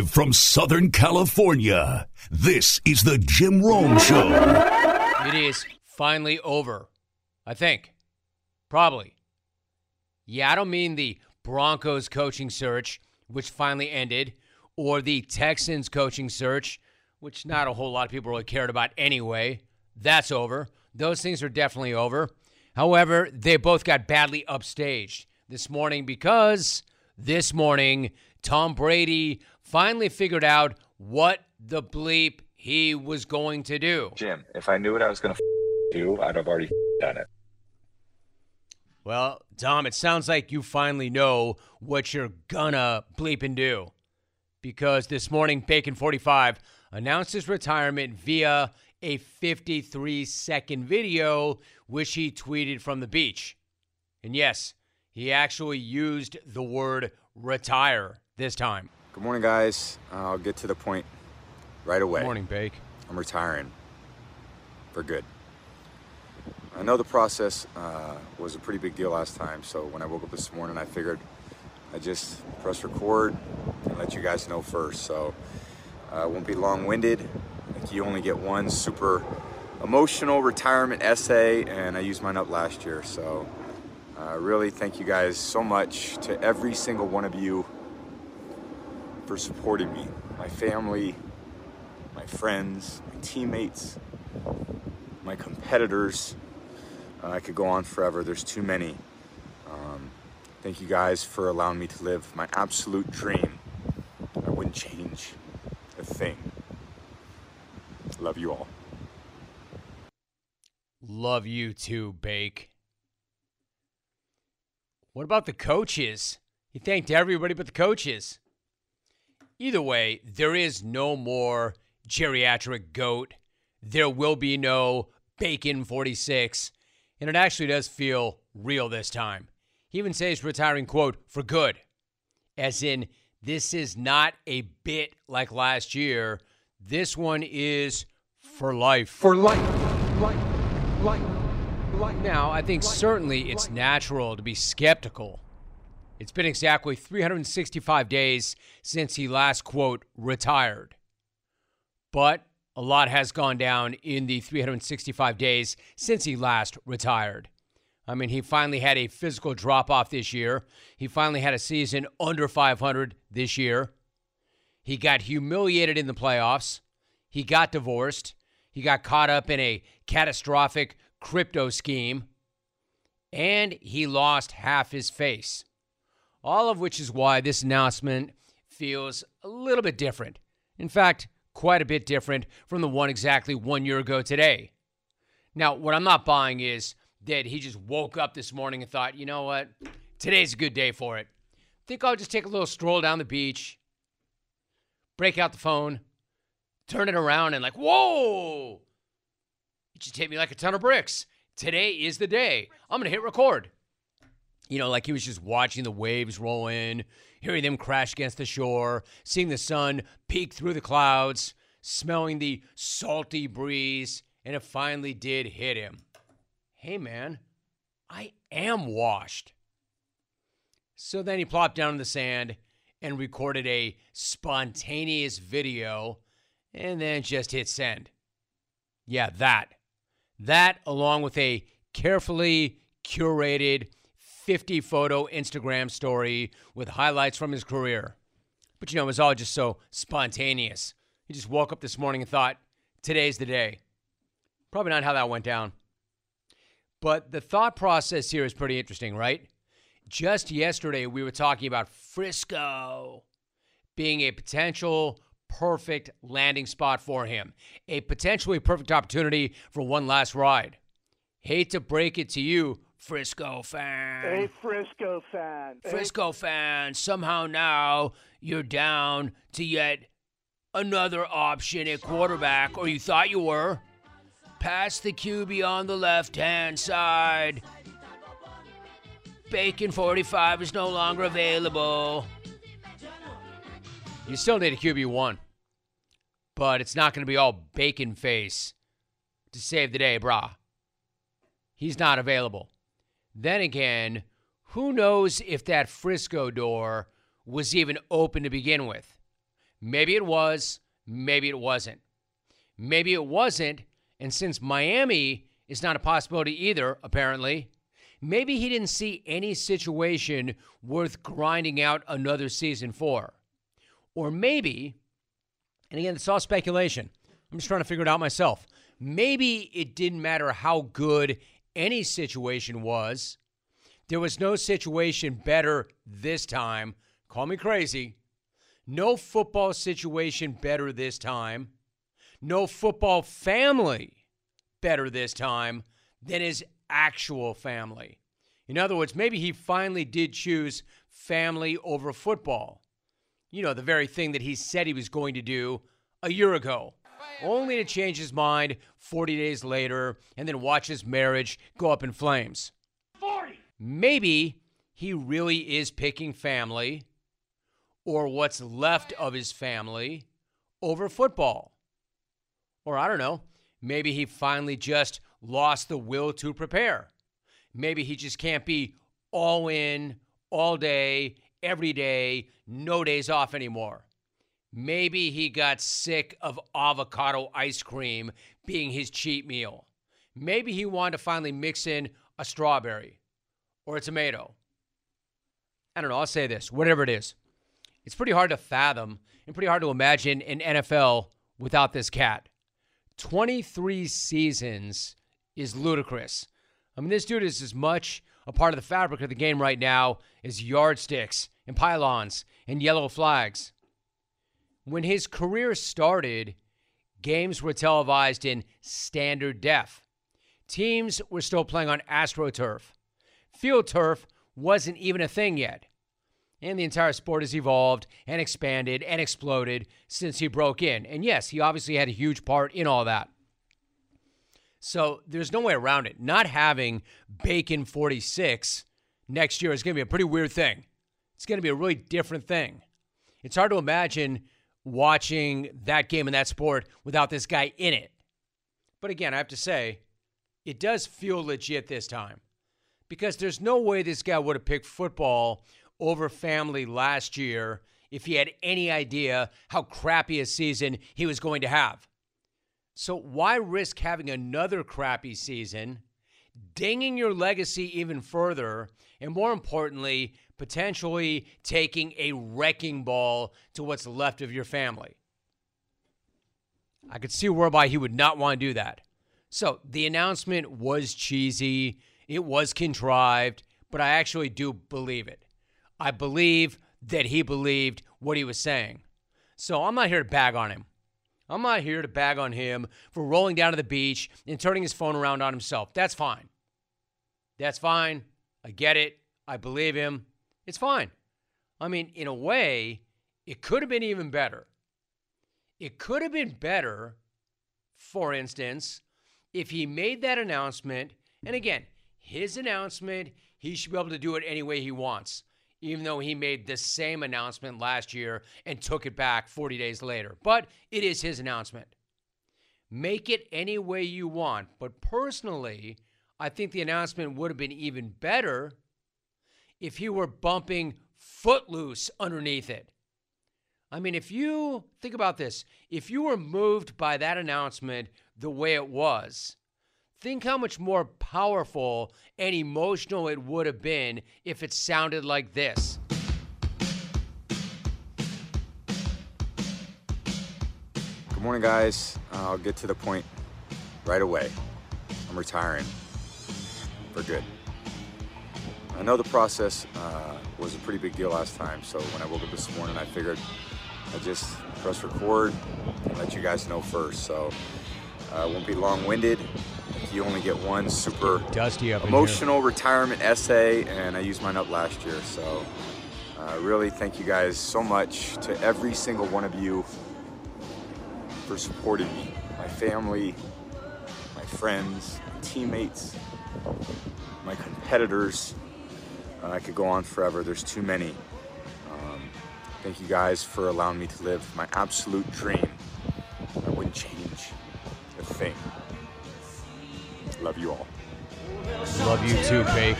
Live from Southern California, this is the Jim Rome Show. It is finally over. I think. Probably. Yeah, I don't mean the Broncos coaching search, which finally ended, or the Texans coaching search, which not a whole lot of people really cared about anyway. That's over. Those things are definitely over. However, they both got badly upstaged this morning because this morning Tom Brady finally figured out what the bleep he was going to do. Jim, if I knew what I was going to do, I'd have already done it. Well, Tom, it sounds like you finally know what you're gonna bleep and do. Because this morning, Bacon 45 announced his retirement via a 53 second video, which he tweeted from the beach. And yes, he actually used the word retire this time. Good morning, guys. I'll get to the point right away. Good morning, Bake. I'm retiring for good. I know the process uh, was a pretty big deal last time, so when I woke up this morning, I figured I'd just press record and let you guys know first. So uh, won't be long-winded. Like you only get one super emotional retirement essay, and I used mine up last year. So uh, really, thank you guys so much to every single one of you for supporting me, my family, my friends, my teammates, my competitors. Uh, I could go on forever. There's too many. Um, thank you guys for allowing me to live my absolute dream. I wouldn't change a thing. Love you all. Love you too, Bake. What about the coaches? He thanked everybody but the coaches. Either way, there is no more geriatric goat. There will be no bacon 46. And it actually does feel real this time. He even says retiring, quote, for good. As in, this is not a bit like last year. This one is for life. For life. Life. Life. Life. Now, I think certainly it's natural to be skeptical. It's been exactly 365 days since he last, quote, retired. But a lot has gone down in the 365 days since he last retired. I mean, he finally had a physical drop off this year. He finally had a season under 500 this year. He got humiliated in the playoffs. He got divorced. He got caught up in a catastrophic crypto scheme. And he lost half his face. All of which is why this announcement feels a little bit different. In fact, quite a bit different from the one exactly one year ago today. Now, what I'm not buying is that he just woke up this morning and thought, you know what? Today's a good day for it. Think I'll just take a little stroll down the beach, break out the phone, turn it around, and like, whoa! It just hit me like a ton of bricks. Today is the day. I'm going to hit record. You know, like he was just watching the waves roll in, hearing them crash against the shore, seeing the sun peek through the clouds, smelling the salty breeze, and it finally did hit him. Hey, man, I am washed. So then he plopped down in the sand and recorded a spontaneous video and then just hit send. Yeah, that. That, along with a carefully curated 50 photo Instagram story with highlights from his career. But you know, it was all just so spontaneous. He just woke up this morning and thought, today's the day. Probably not how that went down. But the thought process here is pretty interesting, right? Just yesterday, we were talking about Frisco being a potential perfect landing spot for him, a potentially perfect opportunity for one last ride. Hate to break it to you, Frisco fan. Hey, Frisco fan. Frisco fan, somehow now you're down to yet another option at quarterback, or you thought you were. Pass the QB on the left hand side. Bacon 45 is no longer available. You still need a QB1, but it's not going to be all bacon face to save the day, brah. He's not available. Then again, who knows if that Frisco door was even open to begin with? Maybe it was, maybe it wasn't. Maybe it wasn't, and since Miami is not a possibility either, apparently, maybe he didn't see any situation worth grinding out another season for. Or maybe, and again, it's all speculation. I'm just trying to figure it out myself. Maybe it didn't matter how good any situation was. There was no situation better this time. Call me crazy. No football situation better this time. No football family better this time than his actual family. In other words, maybe he finally did choose family over football. You know, the very thing that he said he was going to do a year ago, only to change his mind 40 days later and then watch his marriage go up in flames. 40. Maybe he really is picking family or what's left of his family over football. Or I don't know, maybe he finally just lost the will to prepare. Maybe he just can't be all in, all day, every day, no days off anymore. Maybe he got sick of avocado ice cream being his cheat meal. Maybe he wanted to finally mix in a strawberry or a tomato. I don't know. I'll say this whatever it is, it's pretty hard to fathom and pretty hard to imagine an NFL without this cat. 23 seasons is ludicrous. I mean, this dude is as much a part of the fabric of the game right now as yardsticks and pylons and yellow flags. When his career started, games were televised in standard def. Teams were still playing on AstroTurf. Field turf wasn't even a thing yet. And the entire sport has evolved and expanded and exploded since he broke in. And yes, he obviously had a huge part in all that. So there's no way around it. Not having Bacon 46 next year is going to be a pretty weird thing. It's going to be a really different thing. It's hard to imagine watching that game and that sport without this guy in it. But again, I have to say, it does feel legit this time because there's no way this guy would have picked football over family last year if he had any idea how crappy a season he was going to have. So, why risk having another crappy season, dinging your legacy even further, and more importantly, potentially taking a wrecking ball to what's left of your family? I could see whereby he would not want to do that. So, the announcement was cheesy, it was contrived, but I actually do believe it. I believe that he believed what he was saying. So I'm not here to bag on him. I'm not here to bag on him for rolling down to the beach and turning his phone around on himself. That's fine. That's fine. I get it. I believe him. It's fine. I mean, in a way, it could have been even better. It could have been better, for instance, if he made that announcement. And again, his announcement, he should be able to do it any way he wants even though he made the same announcement last year and took it back 40 days later. But it is his announcement. Make it any way you want. But personally, I think the announcement would have been even better if he were bumping footloose underneath it. I mean, if you think about this, if you were moved by that announcement the way it was, Think how much more powerful and emotional it would have been if it sounded like this. Good morning, guys. I'll get to the point right away. I'm retiring for good. I know the process uh, was a pretty big deal last time, so when I woke up this morning, I figured I'd just press record and let you guys know first. So I uh, won't be long winded you only get one super Dusty emotional retirement essay, and I used mine up last year. So, uh, really, thank you guys so much to every single one of you for supporting me, my family, my friends, teammates, my competitors. Uh, I could go on forever. There's too many. Um, thank you guys for allowing me to live my absolute dream. I wouldn't change a thing. Love you all. Love you too, Bake.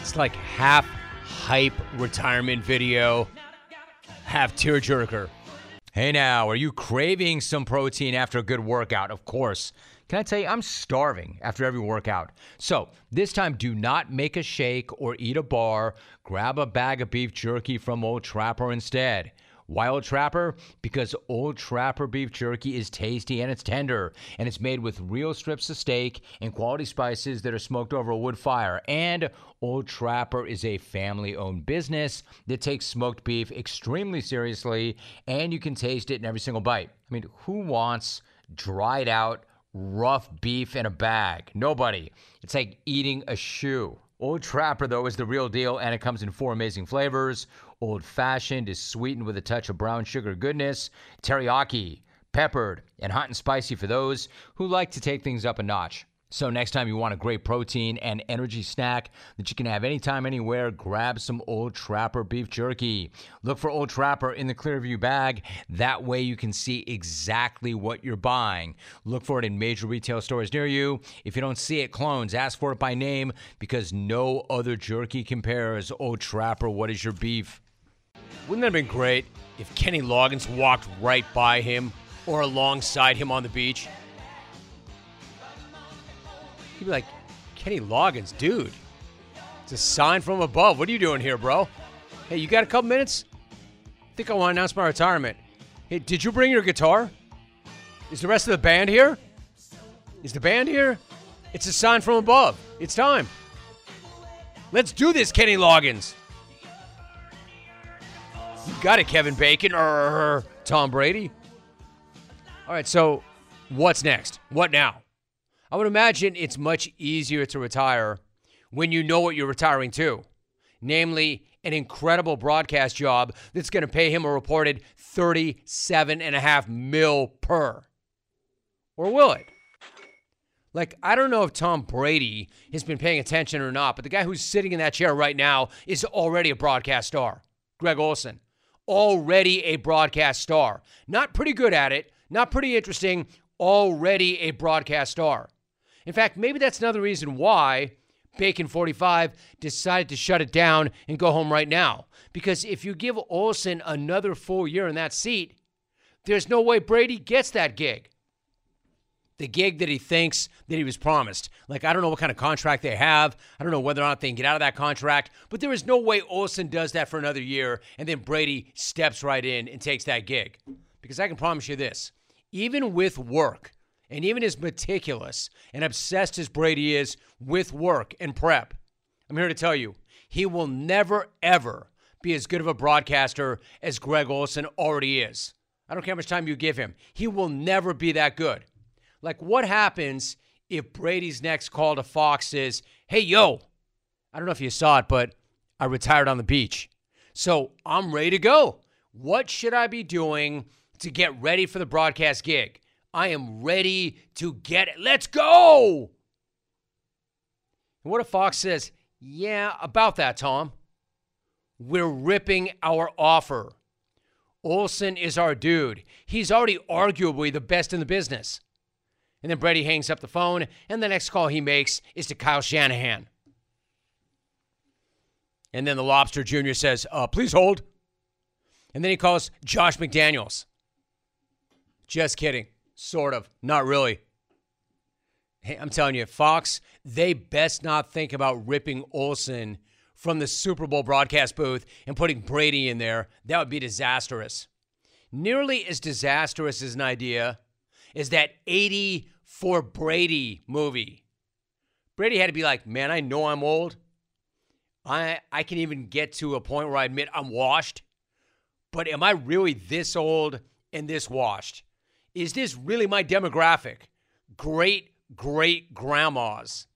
It's like half hype retirement video, have tearjerker. Hey now, are you craving some protein after a good workout? Of course. Can I tell you, I'm starving after every workout. So this time, do not make a shake or eat a bar. Grab a bag of beef jerky from Old Trapper instead. Why Old Trapper? Because Old Trapper beef jerky is tasty and it's tender, and it's made with real strips of steak and quality spices that are smoked over a wood fire. And Old Trapper is a family owned business that takes smoked beef extremely seriously, and you can taste it in every single bite. I mean, who wants dried out, rough beef in a bag? Nobody. It's like eating a shoe. Old Trapper, though, is the real deal, and it comes in four amazing flavors. Old fashioned is sweetened with a touch of brown sugar goodness, teriyaki, peppered, and hot and spicy for those who like to take things up a notch. So, next time you want a great protein and energy snack that you can have anytime, anywhere, grab some Old Trapper beef jerky. Look for Old Trapper in the Clearview bag. That way you can see exactly what you're buying. Look for it in major retail stores near you. If you don't see it, clones, ask for it by name because no other jerky compares. Old Trapper, what is your beef? Wouldn't that have been great if Kenny Loggins walked right by him or alongside him on the beach? He'd be like, Kenny Loggins, dude. It's a sign from above. What are you doing here, bro? Hey, you got a couple minutes? I think I want to announce my retirement. Hey, did you bring your guitar? Is the rest of the band here? Is the band here? It's a sign from above. It's time. Let's do this, Kenny Loggins. You got it, Kevin Bacon or Tom Brady. All right, so what's next? What now? I would imagine it's much easier to retire when you know what you're retiring to, namely an incredible broadcast job that's going to pay him a reported 37 and a half mil per. Or will it? Like, I don't know if Tom Brady has been paying attention or not, but the guy who's sitting in that chair right now is already a broadcast star. Greg Olsen, already a broadcast star. Not pretty good at it, not pretty interesting, already a broadcast star. In fact, maybe that's another reason why Bacon 45 decided to shut it down and go home right now. Because if you give Olsen another full year in that seat, there's no way Brady gets that gig. The gig that he thinks that he was promised. Like, I don't know what kind of contract they have. I don't know whether or not they can get out of that contract, but there is no way Olsen does that for another year and then Brady steps right in and takes that gig. Because I can promise you this even with work, and even as meticulous and obsessed as Brady is with work and prep, I'm here to tell you, he will never, ever be as good of a broadcaster as Greg Olsen already is. I don't care how much time you give him, he will never be that good. Like, what happens if Brady's next call to Fox is, hey, yo, I don't know if you saw it, but I retired on the beach. So I'm ready to go. What should I be doing to get ready for the broadcast gig? I am ready to get it. Let's go. And what if Fox says, Yeah, about that, Tom? We're ripping our offer. Olsen is our dude. He's already arguably the best in the business. And then Brady hangs up the phone, and the next call he makes is to Kyle Shanahan. And then the Lobster Jr. says, uh, Please hold. And then he calls Josh McDaniels. Just kidding. Sort of. Not really. Hey, I'm telling you, Fox, they best not think about ripping Olsen from the Super Bowl broadcast booth and putting Brady in there. That would be disastrous. Nearly as disastrous as an idea is that 80 for Brady movie. Brady had to be like, man, I know I'm old. I I can even get to a point where I admit I'm washed. But am I really this old and this washed? Is this really my demographic? Great great grandmas.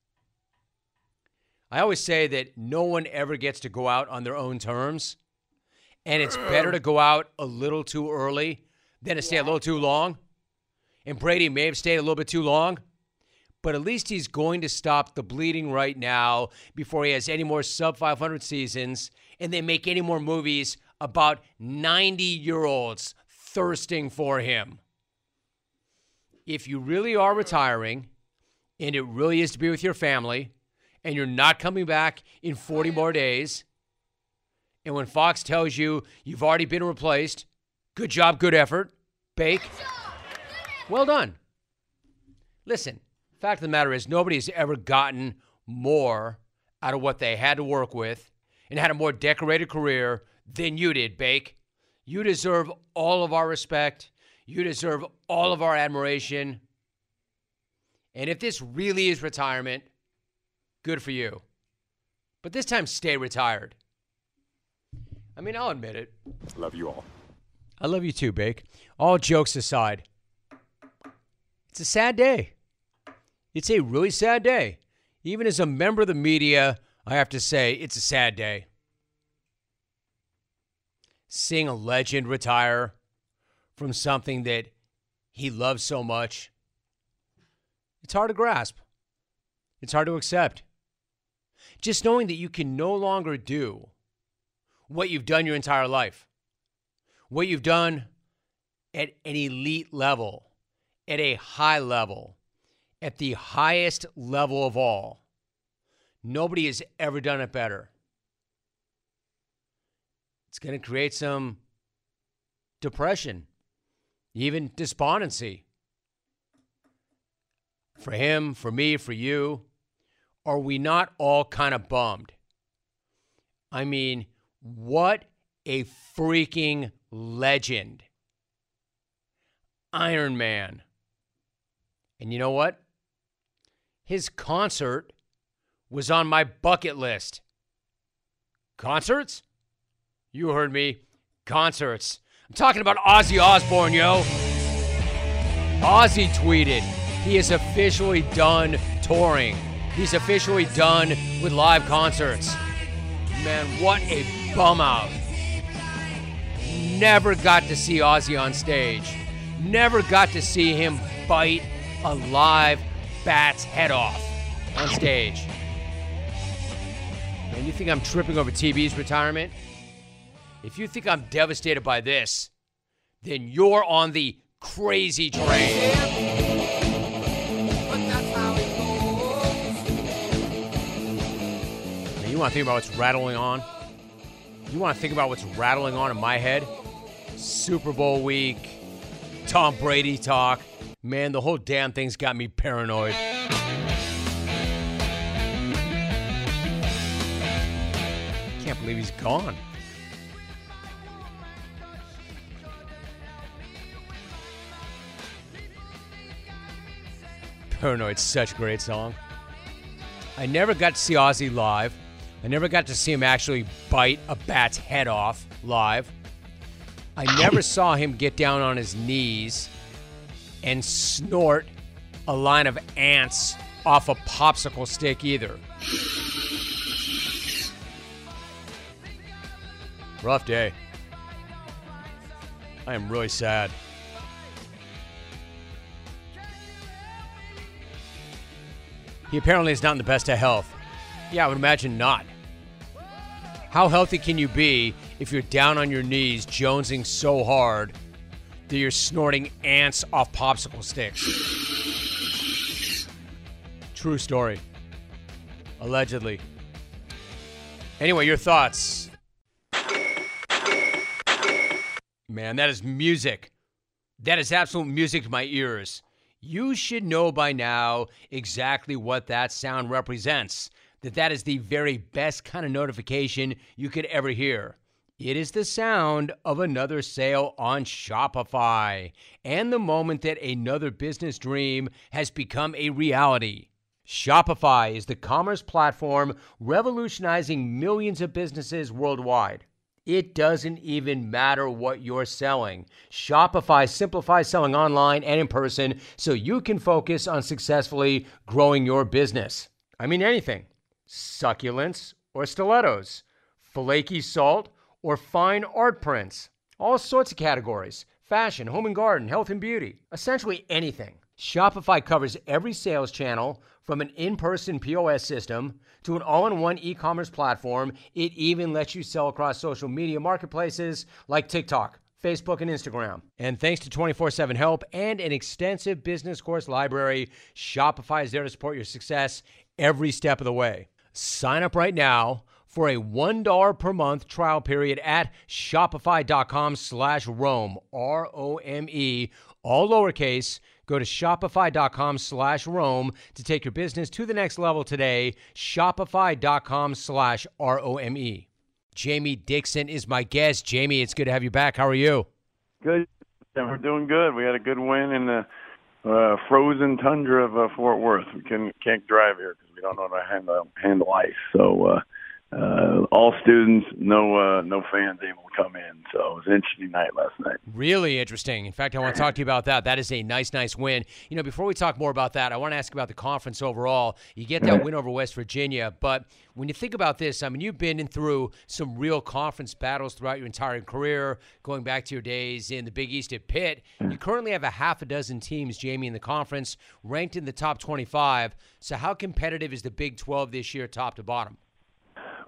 I always say that no one ever gets to go out on their own terms. And it's better to go out a little too early than to stay a little too long. And Brady may have stayed a little bit too long, but at least he's going to stop the bleeding right now before he has any more sub 500 seasons and they make any more movies about 90 year olds thirsting for him. If you really are retiring and it really is to be with your family and you're not coming back in 40 more days And when Fox tells you you've already been replaced, good job, good effort, Bake. Well done. Listen, fact of the matter is, nobody has ever gotten more out of what they had to work with and had a more decorated career than you did, Bake. You deserve all of our respect. You deserve all of our admiration. And if this really is retirement, good for you. But this time, stay retired. I mean, I'll admit it. Love you all. I love you too, Bake. All jokes aside, it's a sad day. It's a really sad day. Even as a member of the media, I have to say it's a sad day. Seeing a legend retire from something that he loves so much, it's hard to grasp. It's hard to accept. Just knowing that you can no longer do what you've done your entire life, what you've done at an elite level, at a high level, at the highest level of all. Nobody has ever done it better. It's going to create some depression, even despondency. For him, for me, for you. Are we not all kind of bummed? I mean, what a freaking legend. Iron Man. And you know what? His concert was on my bucket list. Concerts? You heard me. Concerts. I'm talking about Ozzy Osbourne, yo. Ozzy tweeted he is officially done touring. He's officially done with live concerts. Man, what a bum out. Never got to see Ozzy on stage. Never got to see him bite a live bat's head off on stage. And you think I'm tripping over TB's retirement? If you think I'm devastated by this, then you're on the crazy train. Now, you want to think about what's rattling on? You want to think about what's rattling on in my head? Super Bowl week, Tom Brady talk. Man, the whole damn thing's got me paranoid. Can't believe he's gone. Paranoid's such a great song. I never got to see Ozzy live. I never got to see him actually bite a bat's head off live. I never saw him get down on his knees and snort a line of ants off a popsicle stick either. Rough day. I am really sad. He apparently is not in the best of health. Yeah, I would imagine not. How healthy can you be if you're down on your knees jonesing so hard that you're snorting ants off popsicle sticks? True story. Allegedly. Anyway, your thoughts. Man, that is music. That is absolute music to my ears. You should know by now exactly what that sound represents. That that is the very best kind of notification you could ever hear. It is the sound of another sale on Shopify and the moment that another business dream has become a reality. Shopify is the commerce platform revolutionizing millions of businesses worldwide. It doesn't even matter what you're selling. Shopify simplifies selling online and in person so you can focus on successfully growing your business. I mean, anything succulents or stilettos, flaky salt or fine art prints, all sorts of categories fashion, home and garden, health and beauty, essentially anything. Shopify covers every sales channel from an in person POS system to an all in one e commerce platform. It even lets you sell across social media marketplaces like TikTok, Facebook, and Instagram. And thanks to 24 7 help and an extensive business course library, Shopify is there to support your success every step of the way. Sign up right now for a $1 per month trial period at shopify.com slash Rome, R O M E, all lowercase. Go to shopify.com slash Rome to take your business to the next level today. Shopify.com slash R O M E. Jamie Dixon is my guest. Jamie, it's good to have you back. How are you? Good. We're doing good. We had a good win in the uh, frozen tundra of uh, Fort Worth. We can, can't drive here because we don't know how to handle, handle ice. So uh, uh, all students, no uh, no fans able to come in. So it was an interesting night last night. Really interesting. In fact, I want to talk to you about that. That is a nice, nice win. You know, before we talk more about that, I want to ask about the conference overall. You get that win over West Virginia, but when you think about this, I mean, you've been in through some real conference battles throughout your entire career, going back to your days in the Big East at Pitt. You currently have a half a dozen teams, Jamie, in the conference, ranked in the top 25. So, how competitive is the Big 12 this year, top to bottom?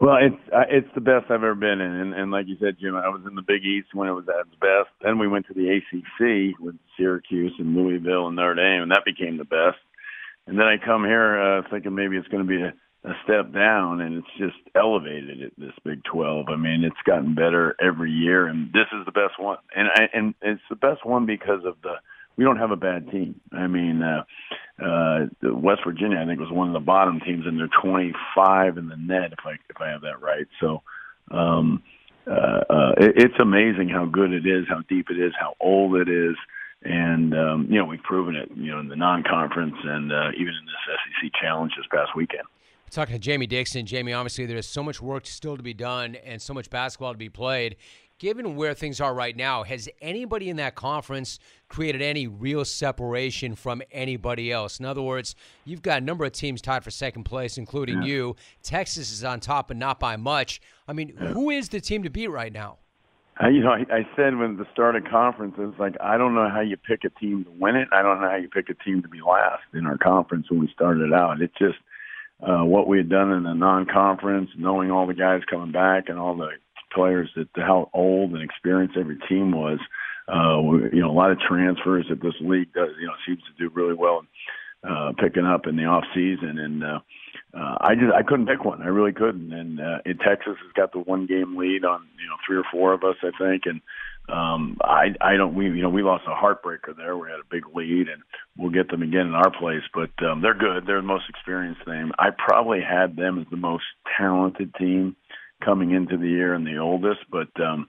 Well, it's uh, it's the best I've ever been in, and, and like you said, Jim, I was in the Big East when it was at its best. Then we went to the ACC with Syracuse and Louisville and Notre Dame, and that became the best. And then I come here uh, thinking maybe it's going to be a, a step down, and it's just elevated at this Big 12. I mean, it's gotten better every year, and this is the best one. And I, and it's the best one because of the we don't have a bad team. I mean, uh, uh, West Virginia, I think, was one of the bottom teams, and they're 25 in the net, if I if I have that right. So, um, uh, uh, it, it's amazing how good it is, how deep it is, how old it is, and um, you know we've proven it. You know, in the non-conference and uh, even in this SEC challenge this past weekend. Talking to Jamie Dixon. Jamie, obviously, there's so much work still to be done and so much basketball to be played given where things are right now, has anybody in that conference created any real separation from anybody else? In other words, you've got a number of teams tied for second place, including yeah. you. Texas is on top, but not by much. I mean, yeah. who is the team to beat right now? Uh, you know, I, I said when the start of conference, it's like I don't know how you pick a team to win it. I don't know how you pick a team to be last in our conference when we started out. It just uh, what we had done in the non-conference, knowing all the guys coming back and all the players that how old and experienced every team was. Uh, you know, a lot of transfers that this league does, you know, seems to do really well uh, picking up in the off season. And uh, uh, I just I couldn't pick one. I really couldn't. And uh, in Texas has got the one game lead on you know three or four of us, I think. And um, I I don't we you know we lost a heartbreaker there. We had a big lead, and we'll get them again in our place. But um, they're good. They're the most experienced team. I probably had them as the most talented team coming into the year and the oldest, but um,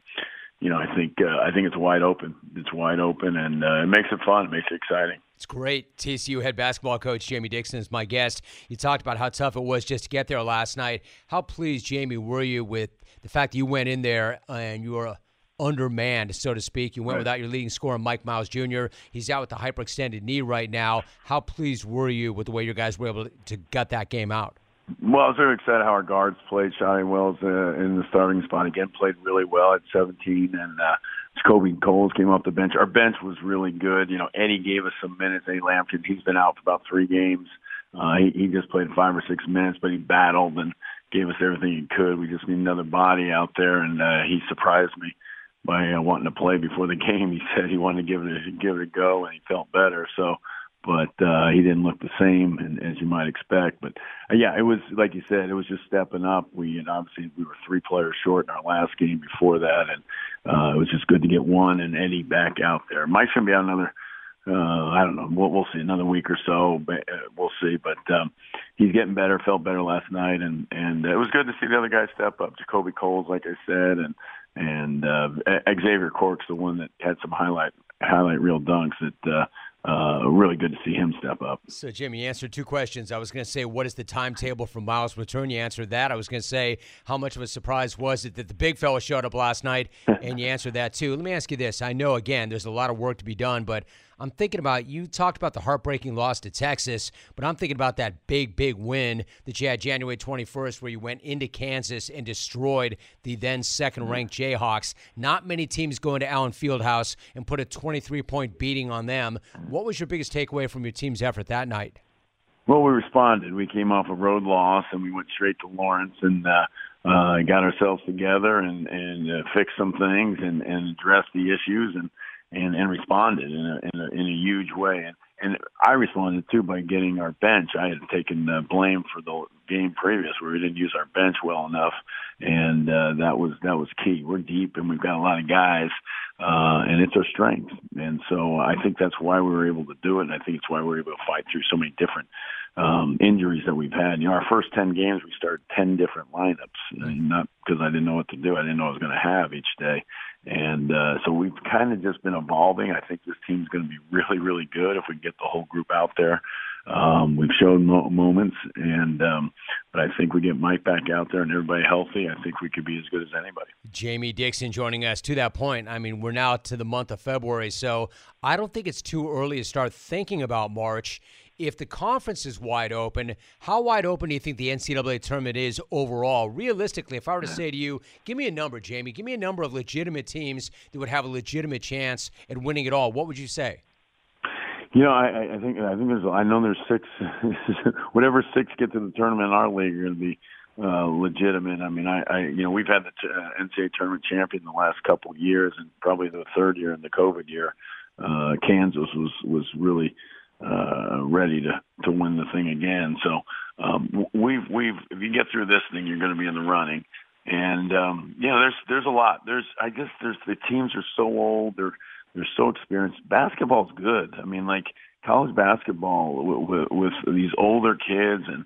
you know, I think uh, I think it's wide open. It's wide open, and uh, it makes it fun. It makes it exciting. It's great. TCU head basketball coach Jamie Dixon is my guest. You talked about how tough it was just to get there last night. How pleased, Jamie, were you with the fact that you went in there and you were undermanned, so to speak? You went right. without your leading scorer, Mike Miles Jr. He's out with the hyperextended knee right now. How pleased were you with the way your guys were able to gut that game out? Well, I was very excited how our guards played. Shotty Wells uh, in the starting spot again played really well at 17, and uh, JaKobe Coles came off the bench. Our bench was really good. You know, Eddie gave us some minutes. Eddie Lampkin, he's been out for about three games. Uh, he, he just played five or six minutes, but he battled and gave us everything he could. We just need another body out there, and uh, he surprised me by uh, wanting to play before the game. He said he wanted to give it a, give it a go, and he felt better. So but uh, he didn't look the same and, as you might expect. But uh, yeah, it was like you said, it was just stepping up. We and obviously we were three players short in our last game before that, and uh, it was just good to get one and Eddie back out there. Mike's gonna be out another. Uh, I don't know. We'll, we'll see another week or so. But, uh, we'll see. But um, he's getting better. Felt better last night, and and uh, it was good to see the other guys step up. JaKobe Coles, like I said, and and uh, Xavier Cork's the one that had some highlight highlight real dunks that uh, uh, really good to see him step up. So, Jim, you answered two questions. I was going to say, what is the timetable for Miles' return? You answered that. I was going to say, how much of a surprise was it that the big fella showed up last night? and you answered that too. Let me ask you this. I know, again, there's a lot of work to be done, but I'm thinking about you talked about the heartbreaking loss to Texas, but I'm thinking about that big, big win that you had January 21st, where you went into Kansas and destroyed the then second ranked Jayhawks. Not many teams go into Allen Fieldhouse and put a 23 point beating on them. What was your biggest takeaway from your team's effort that night? Well, we responded. We came off a road loss and we went straight to Lawrence and uh, uh, got ourselves together and and uh, fixed some things and and addressed the issues and and and responded in a in a, in a huge way. And and I responded too by getting our bench. I had taken uh, blame for the game previous where we didn't use our bench well enough, and uh, that was that was key. We're deep and we've got a lot of guys, uh, and it's our strength. And so I think that's why we were able to do it, and I think it's why we were able to fight through so many different um, injuries that we've had. You know, our first ten games we started ten different lineups, and not because I didn't know what to do. I didn't know I was going to have each day, and uh, so we've kind of just been evolving. I think this team's going to be really, really good if we get the whole group out there. Um, we've shown mo- moments, and um, but I think we get Mike back out there and everybody healthy. I think we could be as good as anybody. Jamie Dixon joining us. To that point, I mean, we're now to the month of February, so I don't think it's too early to start thinking about March. If the conference is wide open, how wide open do you think the NCAA tournament is overall? Realistically, if I were to say to you, give me a number, Jamie, give me a number of legitimate teams that would have a legitimate chance at winning it all, what would you say? You know, I, I think I think there's I know there's six, whatever six get to the tournament in our league are going to be uh, legitimate. I mean, I, I you know we've had the t- uh, NCAA tournament champion the last couple of years, and probably the third year in the COVID year. Uh, Kansas was was really uh, ready to to win the thing again. So um, we've we've if you get through this thing, you're going to be in the running. And um, you know, there's there's a lot. There's I guess there's the teams are so old. They're they're so experienced. Basketball's good. I mean, like college basketball with, with these older kids and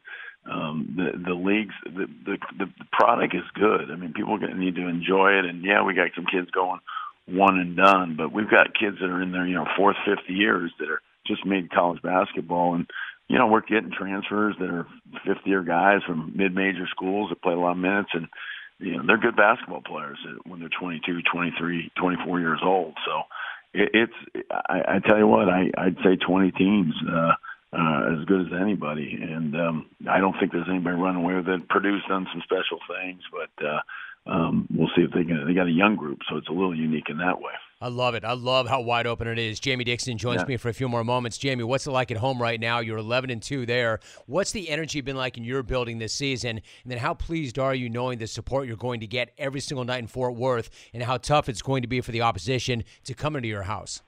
um, the the leagues, the, the the product is good. I mean, people need to enjoy it. And yeah, we got some kids going one and done, but we've got kids that are in their you know fourth, fifth years that are just made college basketball and you know we're getting transfers that are fifth year guys from mid major schools that play a lot of minutes and you know they're good basketball players when they're 22 23 24 years old so it, it's I, I tell you what, I I'd say 20 teams. Uh, uh, as good as anybody, and um, I don't think there's anybody running away with it. Purdue's done some special things, but uh, um, we'll see if they can. They got a young group, so it's a little unique in that way. I love it. I love how wide open it is. Jamie Dixon joins Yeah. me for a few more moments. Jamie, what's it like at home right now? You're 11 and 2 there. What's the energy been like in your building this season? And then how pleased are you knowing the support you're going to get every single night in Fort Worth and how tough it's going to be for the opposition to come into your house?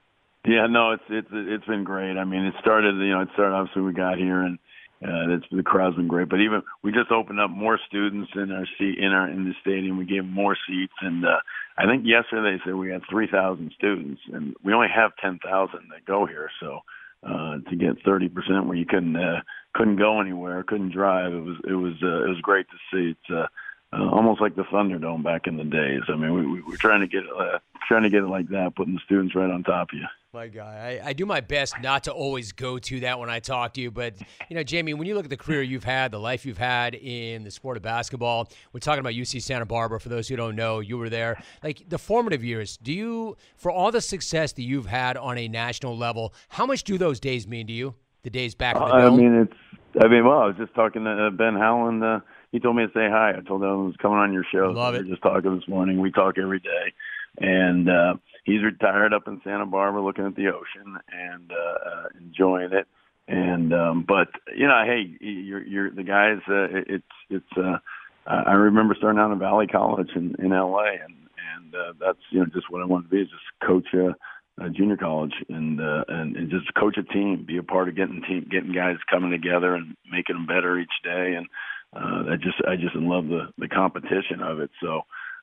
Yeah, no, it's it's it's been great. I mean, it started. You know, it started obviously we got here and. Uh, it's the crowd's been great, but even we just opened up more students in our seat in our in the stadium. We gave them more seats, and uh, I think yesterday they said we had three thousand students, and we only have ten thousand that go here. So uh, to get thirty percent where you couldn't uh, couldn't go anywhere, couldn't drive, it was it was uh, it was great to see. It's uh, uh, almost like the Thunderdome back in the days. I mean, we, we we're trying to get uh, trying to get it like that, putting the students right on top of you. My guy, I, I do my best not to always go to that when I talk to you, but you know, Jamie, when you look at the career you've had, the life you've had in the sport of basketball, we're talking about UC Santa Barbara. For those who don't know, you were there. Like the formative years, do you, for all the success that you've had on a national level, how much do those days mean to you? The days back in the I mean, it's. I mean, well, I was just talking to uh, Ben Howland. Uh, he told me to say hi. I told him I was coming on your show. Love so it. We were just talking this morning. We talk every day, and uh, he's retired up in Santa Barbara, looking at the ocean and uh, uh, enjoying it. And um, but you know, hey, you're you're the guys. Uh, it's it's. Uh, I remember starting out in Valley College in in LA, and and uh, that's you know just what I wanted to be is just coach a, a junior college and uh, and and just coach a team, be a part of getting team getting guys coming together and making them better each day. And uh, I just I just love the the competition of it. So.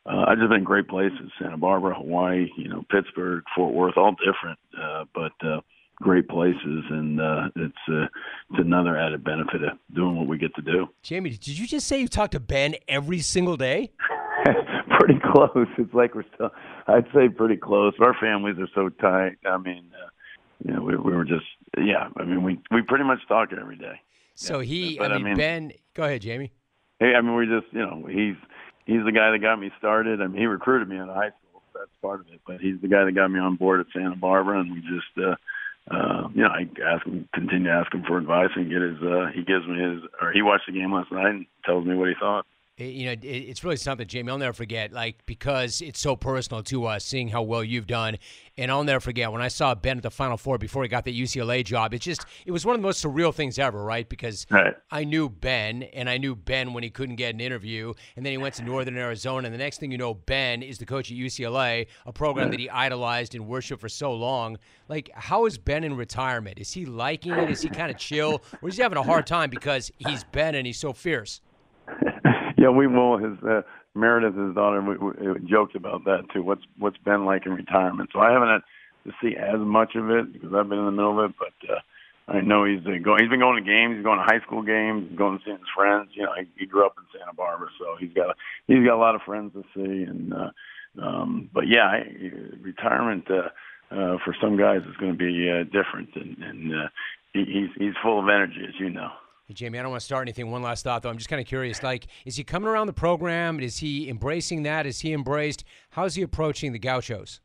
Uh, I've just been great places: Santa Barbara, Hawaii, you know, Pittsburgh, Fort Worth, all different, uh, but uh, great places, and uh, it's uh, it's another added benefit of doing what we get to do. Jamie, did you just say you talk to Ben every single day? pretty close. It's like we're still. I'd say pretty close. Our families are so tight. I mean, uh, you know, we, we were just yeah. I mean, we we pretty much talk every day. So he, but I I mean, mean- Ben, go ahead, Jamie. Hey, I mean, we just you know he's he's the guy that got me started. I mean, he recruited me out of high school. So that's part of it. But he's the guy that got me on board at Santa Barbara, and we just. uh uh, you know, I ask him, continue to ask him for advice and get his. uh He gives me his, or he watched the game last night and tells me what he thought. You know, it's really something, Jamie. I'll never forget, like because it's so personal to us, seeing how well you've done. And I'll never forget when I saw Ben at the Final Four before he got the UCLA job. It's just, it was one of the most surreal things ever, right? Because right. I knew Ben, and I knew Ben when he couldn't get an interview, and then he went to Northern Arizona, and the next thing you know, Ben is the coach at UCLA, a program right. that he idolized and worshipped for so long. Like, how is Ben in retirement? Is he liking it? Is he kind of chill, or is he having a hard time because he's Ben and he's so fierce? Yeah, we will. His uh, Meredith, his daughter, we, we joked about that too. What's what's been like in retirement? So I haven't had to see as much of it because I've been in the middle of it, but. uh I know he's uh, going. He's been going to games. He's going to high school games. Going to see his friends. You know, he, he grew up in Santa Barbara, so he's got a, he's got a lot of friends to see. And uh, um, but yeah, I, retirement uh, uh, for some guys is going to be uh, different, and, and uh, he, he's he's full of energy, as you know. Hey, Jamie, I don't want to start anything. One last thought, though. I'm just kind of curious. Like, is he coming around the program? Is he embracing that? Is he embraced? How's he approaching the Gauchos?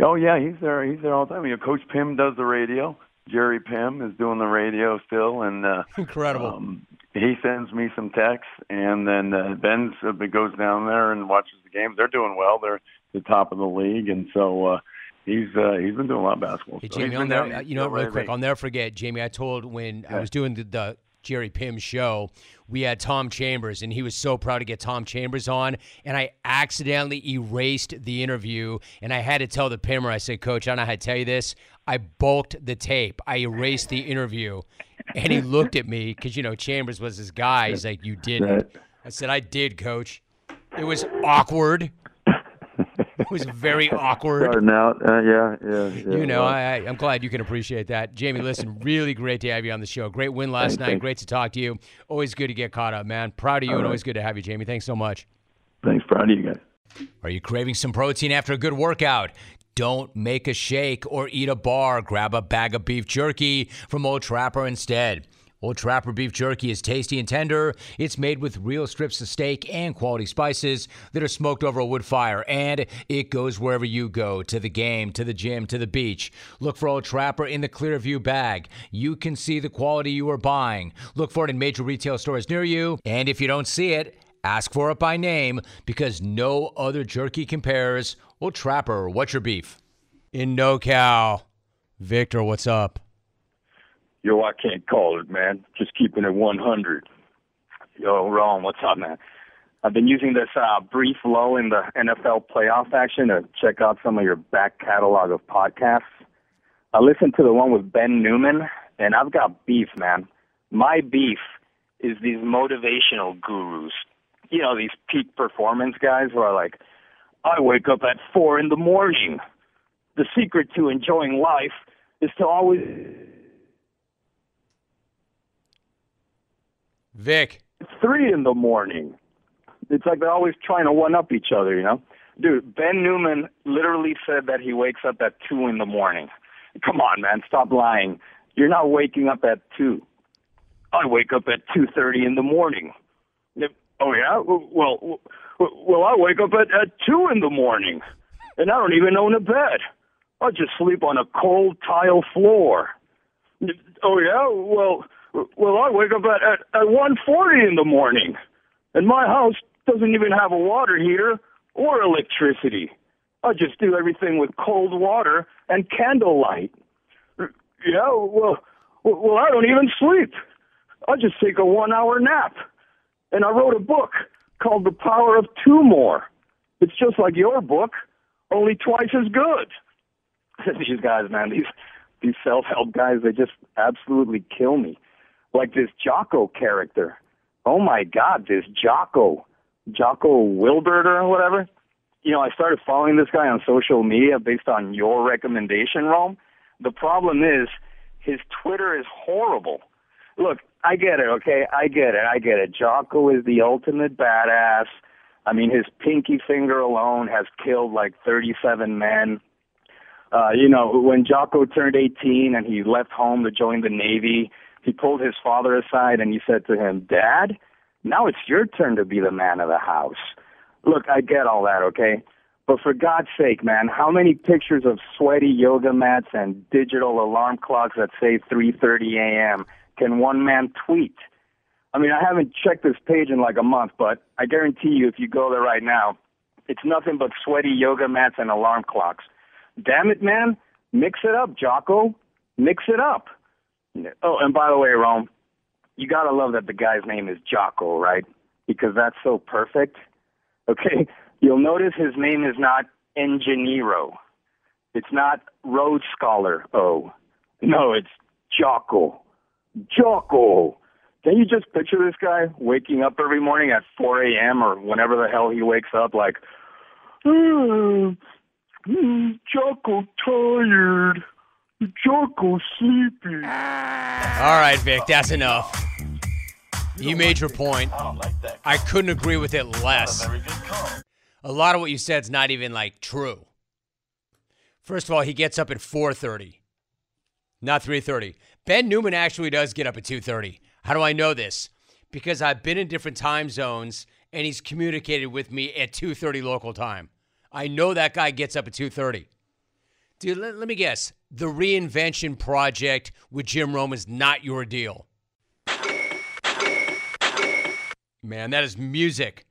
Oh yeah, he's there. He's there all the time. You know, Coach Pimm does the radio. Jerry Pimm is doing the radio still, and uh, incredible. Um, he sends me some texts, and then uh, Ben goes down there and watches the games. They're doing well. They're the top of the league, and so. uh he's uh, he's been doing a lot of basketball. Hey, Jamie, I'll never, you know, real quick, I'll never forget, Jamie. I told when yeah. I was doing the, the Jerry Pimm show, we had Tom Chambers, and he was so proud to get Tom Chambers on. And I accidentally erased the interview, and I had to tell the Pimmer, I said, Coach, I don't know how to tell you this. I bulked the tape. I erased the interview. And he looked at me because, you know, Chambers was his guy. He's like, You didn't. I said, I did, Coach. It was awkward. It was very awkward. Starting out, uh, yeah, yeah, yeah, You know, I, I, am glad you can appreciate that, Jamie. Listen, really great to have you on the show. Great win last thanks, night. Thanks. Great to talk to you. Always good to get caught up, man. Proud of you, All and right. always good to have you, Jamie. Thanks so much. Thanks, proud of you guys. Are you craving some protein after a good workout? Don't make a shake or eat a bar. Grab a bag of beef jerky from Old Trapper instead. Old Trapper beef jerky is tasty and tender. It's made with real strips of steak and quality spices that are smoked over a wood fire, and it goes wherever you go to the game, to the gym, to the beach. Look for Old Trapper in the Clearview bag. You can see the quality you are buying. Look for it in major retail stores near you, and if you don't see it, ask for it by name because no other jerky compares. Old Trapper, what's your beef? In NoCal. Victor, what's up? Yo, I can't call it, man. Just keeping it 100. Yo, Ron, what's up, man? I've been using this uh, brief low in the NFL playoff action to check out some of your back catalog of podcasts. I listened to the one with Ben Newman, and I've got beef, man. My beef is these motivational gurus. You know, these peak performance guys who are like, I wake up at four in the morning. The secret to enjoying life is to always Vic. It's three in the morning. It's like they're always trying to one up each other, you know? Dude, Ben Newman literally said that he wakes up at two in the morning. Come on, man, stop lying. You're not waking up at two. I wake up at two thirty in the morning. Oh yeah, well, well, I wake up at at two in the morning, and I don't even own a bed. I just sleep on a cold tile floor. Oh yeah, well, well, I wake up at, at, at 1.40 in the morning, and my house doesn't even have a water heater or electricity. I just do everything with cold water and candlelight. Yeah, well, well, I don't even sleep. I just take a one-hour nap, and I wrote a book called The Power of Two More. It's just like your book, only twice as good. these guys, man, these these self-help guys, they just absolutely kill me like this Jocko character. Oh my God, this Jocko, Jocko Wilbert or whatever. You know, I started following this guy on social media based on your recommendation, Rome. The problem is his Twitter is horrible. Look, I get it, okay? I get it. I get it. Jocko is the ultimate badass. I mean, his pinky finger alone has killed like 37 men. Uh, you know, when Jocko turned 18 and he left home to join the Navy, he pulled his father aside and he said to him, Dad, now it's your turn to be the man of the house. Look, I get all that, okay? But for God's sake, man, how many pictures of sweaty yoga mats and digital alarm clocks that say 3:30 a.m. can one man tweet? I mean, I haven't checked this page in like a month, but I guarantee you, if you go there right now, it's nothing but sweaty yoga mats and alarm clocks. Damn it, man! Mix it up, Jocko. Mix it up. Oh, and by the way, Rome, you gotta love that the guy's name is Jocko, right? Because that's so perfect. Okay, you'll notice his name is not Ingeniero. It's not Rhodes Scholar O. No, it's Jocko. Jocko. Can you just picture this guy waking up every morning at 4 a.m. or whenever the hell he wakes up, like, mm, mm, Jocko tired, Jocko sleepy. All right, Vic, that's enough. You made your point. I couldn't agree with it less. A lot of what you said is not even like true. First of all, he gets up at 4:30, not 3:30. Ben Newman actually does get up at 2:30. How do I know this? Because I've been in different time zones and he's communicated with me at 2:30 local time. I know that guy gets up at 2:30. Dude, let, let me guess. The reinvention project with Jim Rome is not your deal. Man, that is music.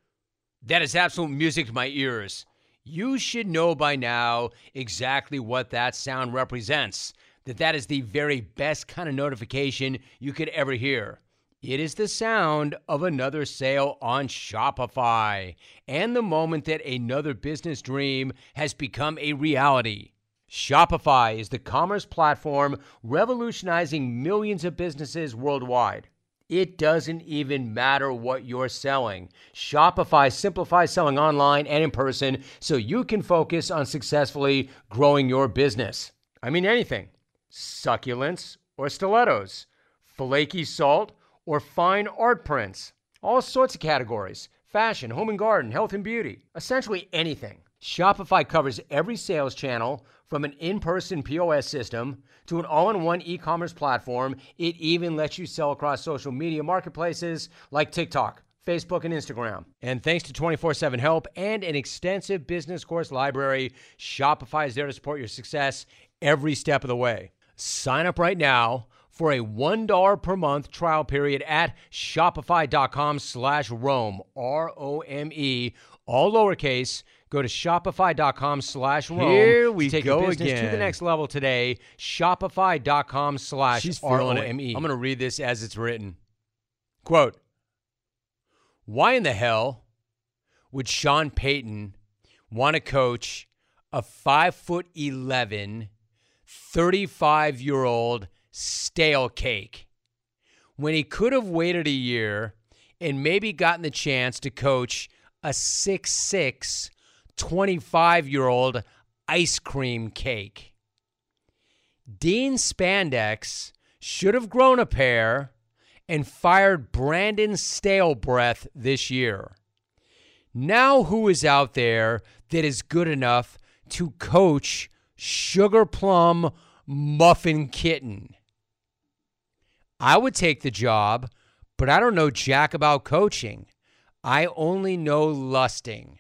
That is absolute music to my ears. You should know by now exactly what that sound represents. That that is the very best kind of notification you could ever hear. It is the sound of another sale on Shopify and the moment that another business dream has become a reality. Shopify is the commerce platform revolutionizing millions of businesses worldwide. It doesn't even matter what you're selling. Shopify simplifies selling online and in person so you can focus on successfully growing your business. I mean, anything succulents or stilettos, flaky salt or fine art prints, all sorts of categories fashion, home and garden, health and beauty, essentially anything. Shopify covers every sales channel from an in person POS system to an all in one e commerce platform. It even lets you sell across social media marketplaces like TikTok, Facebook, and Instagram. And thanks to 24 7 help and an extensive business course library, Shopify is there to support your success every step of the way. Sign up right now for a $1 per month trial period at shopify.com slash Rome, R O M E, all lowercase. Go to shopify.com slash Rome. Here we to take go your business to the next level today. Shopify.com slash She's R feeling O it. M E. I'm going to read this as it's written. Quote Why in the hell would Sean Payton want to coach a 5 foot 11, 35 year old stale cake when he could have waited a year and maybe gotten the chance to coach a 6'6, 25 year old ice cream cake? Dean Spandex should have grown a pair and fired Brandon Stalebreath this year. Now, who is out there that is good enough to coach Sugar Plum Muffin Kitten? I would take the job, but I don't know jack about coaching. I only know lusting.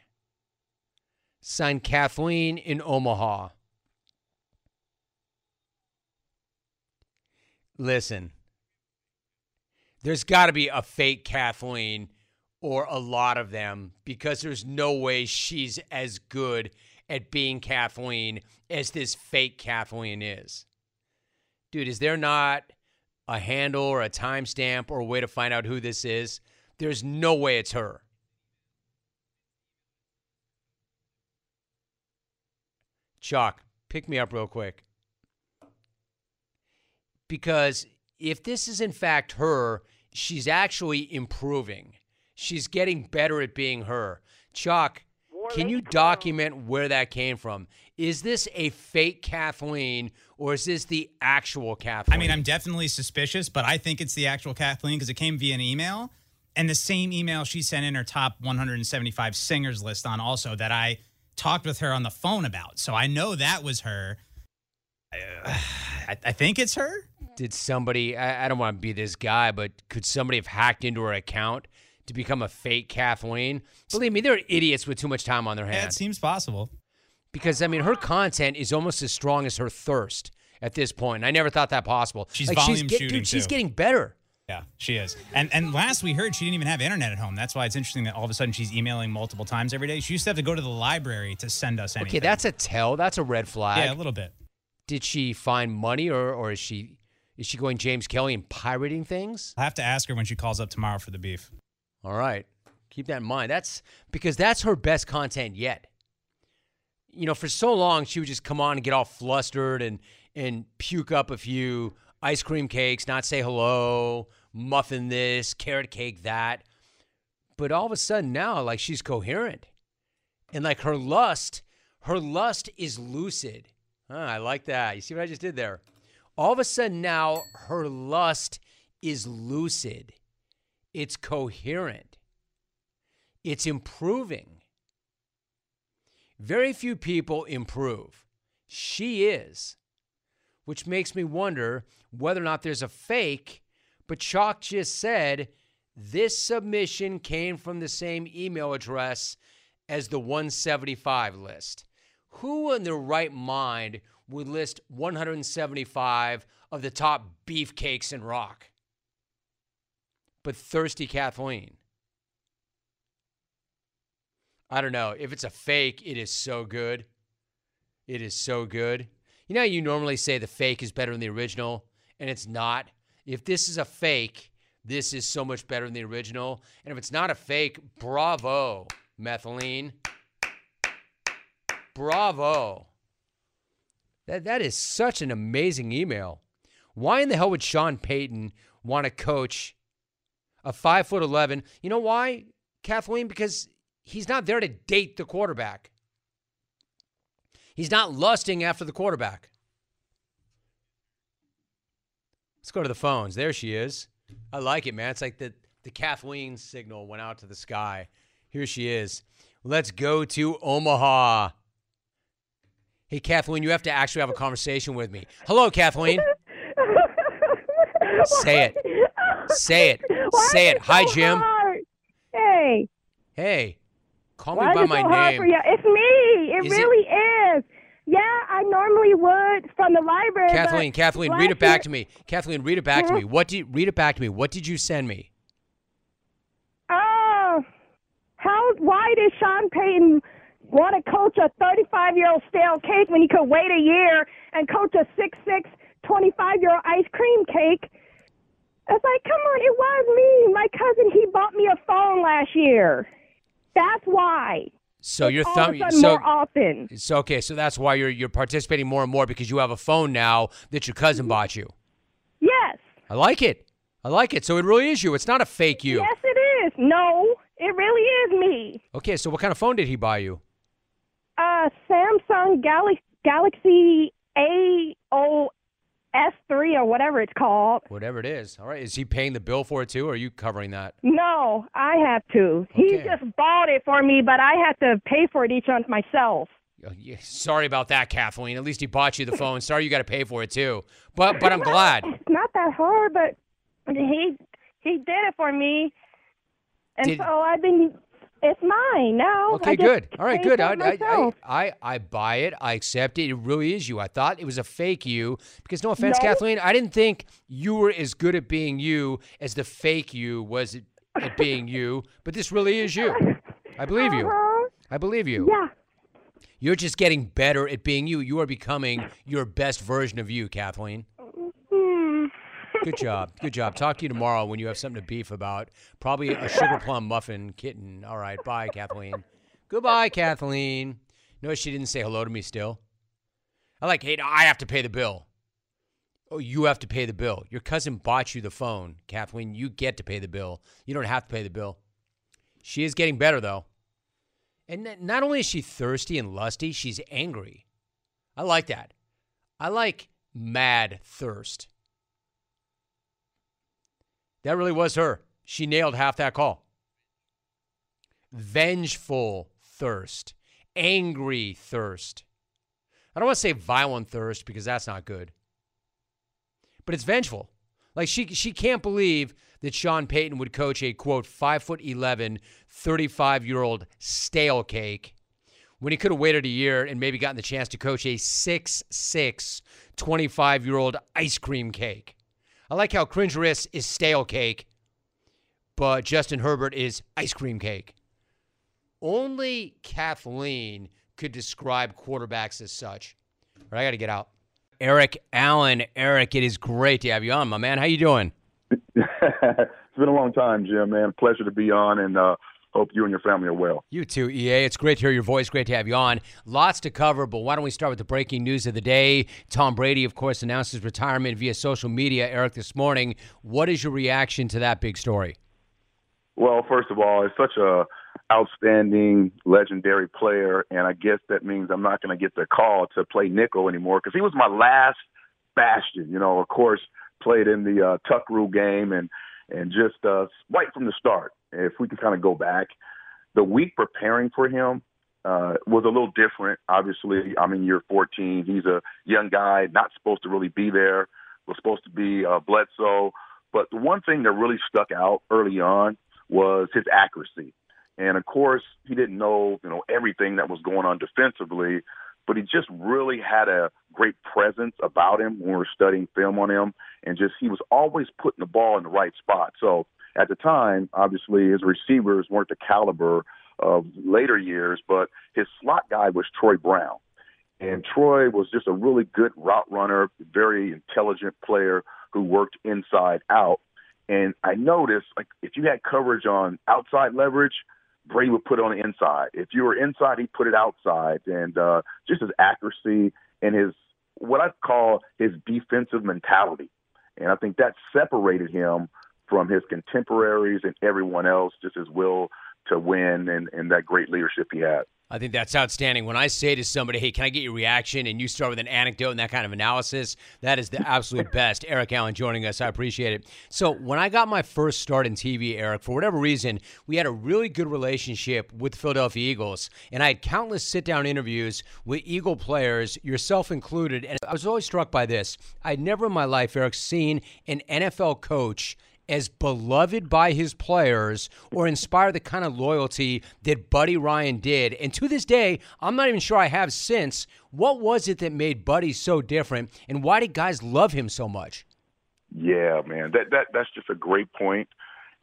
Signed Kathleen in Omaha. Listen, there's got to be a fake Kathleen or a lot of them because there's no way she's as good at being Kathleen as this fake Kathleen is. Dude, is there not a handle or a timestamp or a way to find out who this is? There's no way it's her. Chalk, pick me up real quick. Because if this is in fact her, she's actually improving. She's getting better at being her. Chalk, can you document where that came from? Is this a fake Kathleen or is this the actual Kathleen? I mean, I'm definitely suspicious, but I think it's the actual Kathleen because it came via an email. And the same email she sent in her top 175 singers list on also that I talked with her on the phone about. So I know that was her. Uh, I, I think it's her. Did somebody, I, I don't want to be this guy, but could somebody have hacked into her account to become a fake Kathleen? Believe me, there are idiots with too much time on their Yeah, hands. it seems possible. because I mean her content is almost as strong as her thirst at this point. I never thought that possible. She's she's volume get- shooting, dude, she's too. getting better. Yeah, she is. And and last we heard, she didn't even have internet at home. That's why it's interesting that all of a sudden she's emailing multiple times every day. She used to have to go to the library to send us anything. Okay, that's a tell. That's a red flag. yeah, a little bit. Did she find money, or or is she is she going James Kelly and pirating things? I'll have to ask her when she calls up tomorrow for the beef. All right. Keep that in mind. That's because that's her best content yet. You know, for so long she would just come on and get all flustered and and puke up a few ice cream cakes, not say hello, muffin this, carrot cake that. But all of a sudden now, like she's coherent. And like her lust, her lust is lucid. I like that. You see what I just did there? All of a sudden now, her lust is lucid. It's coherent. It's improving. Very few people improve. She is, which makes me wonder whether or not there's a fake. But Chalk just said this submission came from the same email address as the 175 list. Who in their right mind would list 175 of the top beefcakes in rock? But Thirsty Kathleen. I don't know. If it's a fake, it is so good. It is so good. You know, you normally say the fake is better than the original, and it's not. If this is a fake, this is so much better than the original. And if it's not a fake, bravo, methylene. Bravo. That, that is such an amazing email. Why in the hell would Sean Payton want to coach a five foot eleven? You know why, Kathleen? Because he's not there to date the quarterback. He's not lusting after the quarterback. Let's go to the phones. There she is. I like it, man. It's like the, the Kathleen signal went out to the sky. Here she is. Let's go to Omaha. Hey, Kathleen, you have to actually have a conversation with me. Hello, Kathleen. Say it. Say it. Why Say it. Hi, Jim. hard? Hey, Hey, call why me by my so name. It's me. It Is it- really is. Yeah, I normally would from the library. Kathleen, Kathleen, read it back year- to me. Kathleen, read it back to me. Mm-hmm. What did read it back to me? What did you send me? Oh, how? Why did Sean Payton want to coach a 35-year-old stale cake when he could wait a year and coach a 6'6", 25-year-old ice cream cake? It's like, come on, it was me. My cousin, he bought me a phone last year. That's why. So you're all thumb. of a sudden So more often. so okay. So that's why you're you're participating more and more because you have a phone now that your cousin bought you. Yes. I like it. I like it. So it really is you. It's not a fake you. Yes, it is. No, it really is me. Okay. So what kind of phone did he buy you? Uh, Samsung Gal- Galaxy A0 S3 or whatever it's called. Whatever it is. All right. Is he paying the bill for it too, or are you covering that? No, I have to. He just bought it for me, but I had to pay for it each month myself. Oh, yeah, Sorry about that, Kathleen. At least he bought you the phone. Sorry you got to pay for it too. But but I'm glad. It's not that hard, but he he did it for me, and Did- so I've been. It's mine now. Okay, good. All right, good. I, I, I. I, buy it. I accept it. It really is you. I thought it was a fake you because, no offense, No. Kathleen, I didn't think you were as good at being you as the fake you was at, at being you. But this really is you. I believe you. Uh-huh. I believe you. Yeah. You're just getting better at being you. You are becoming your best version of you, Kathleen. Good job. Good job. Talk to you tomorrow when you have something to beef about. Probably a sugar plum muffin kitten. All right. Bye, Kathleen. Goodbye, Kathleen. Notice she didn't say hello to me still. I like, hey, I have to pay the bill. Oh, you have to pay the bill. Your cousin bought you the phone, Kathleen. You get to pay the bill. You don't have to pay the bill. She is getting better, though. And not only is she thirsty and lusty, she's angry. I like that. I like mad thirst. That really was her. She nailed half that call. Vengeful thirst, angry thirst. I don't want to say violent thirst because that's not good. But it's vengeful. Like she she can't believe that Sean Payton would coach a quote 5 foot 11 35 year old stale cake when he could have waited a year and maybe gotten the chance to coach a 6'6 25 year old ice cream cake. I like how Cringerous is stale cake, but Justin Herbert is ice cream cake. Only Kathleen could describe quarterbacks as such. All right, I got to get out. Eric Allen, Eric, it is great to have you on, my man. How you doing? it's been a long time, Jim. Man, pleasure to be on, and uh, hope you and your family are well. You too, EA. It's great to hear your voice. Great to have you on. Lots to cover, but why don't we start with the breaking news of the day? Tom Brady, of course, announced his retirement via social media, Eric, this morning. What is your reaction to that big story? Well, first of all, it's such a outstanding, legendary player, and I guess that means I'm not going to get the call to play nickel anymore because he was my last bastion. You know, of course, played in the uh, Tuck Rule game and and just uh, right from the start. If we can kind of go back, the week preparing for him uh, was a little different. Obviously, I'm in year 14. He's a young guy, not supposed to really be there. Was supposed to be uh, Bledsoe. But the one thing that really stuck out early on was his accuracy. And of course, he didn't know, you know, everything that was going on defensively, but he just really had a great presence about him when we were studying film on him. And just, he was always putting the ball in the right spot. So at the time, obviously, his receivers weren't the caliber of later years, but his slot guy was Troy Brown. And Troy was just a really good route runner, very intelligent player who worked inside out. And I noticed, like, if you had coverage on outside leverage, Brady would put it on the inside. If you were inside, he'd put it outside. And uh, just his accuracy and his what I call his defensive mentality. And I think that separated him from his contemporaries and everyone else, just his will to win and, and that great leadership he had. I think that's outstanding. When I say to somebody, hey, can I get your reaction? And you start with an anecdote and that kind of analysis, that is the absolute best. Eric Allen joining us. I appreciate it. So, when I got my first start in TV, Eric, for whatever reason, we had a really good relationship with the Philadelphia Eagles. And I had countless sit down interviews with Eagle players, yourself included. And I was always struck by this. I'd never in my life, Eric, seen an NFL coach as beloved by his players or inspire the kind of loyalty that Buddy Ryan did. And to this day, I'm not even sure I have since. What was it that made Buddy so different, and why did guys love him so much? Yeah, man, that that that's just a great point.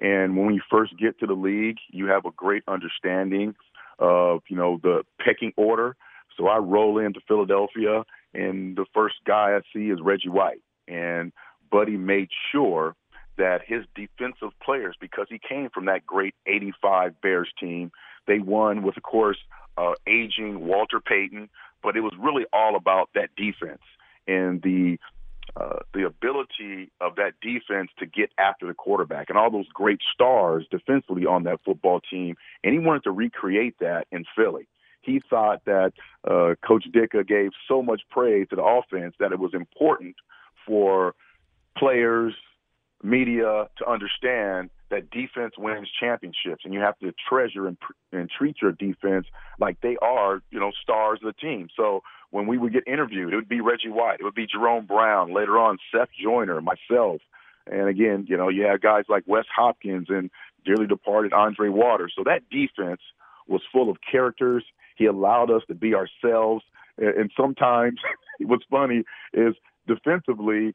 And when you first get to the league, you have a great understanding of you know the pecking order. So I roll into Philadelphia, and the first guy I see is Reggie White, and Buddy made sure that his defensive players, because he came from that great 85 Bears team, they won with, of course, uh, aging Walter Payton, but it was really all about that defense and the uh, the ability of that defense to get after the quarterback and all those great stars defensively on that football team. And he wanted to recreate that in Philly. He thought that uh, Coach Ditka gave so much praise to the offense that it was important for players, media to understand that defense wins championships, and you have to treasure and, and treat your defense like they are, you know, stars of the team. So when we would get interviewed, it would be Reggie White, it would be Jerome Brown, later on Seth Joyner, myself, and again, you know, you have guys like Wes Hopkins and dearly departed Andre Waters. So that defense was full of characters. He allowed us to be ourselves, and sometimes what's funny is defensively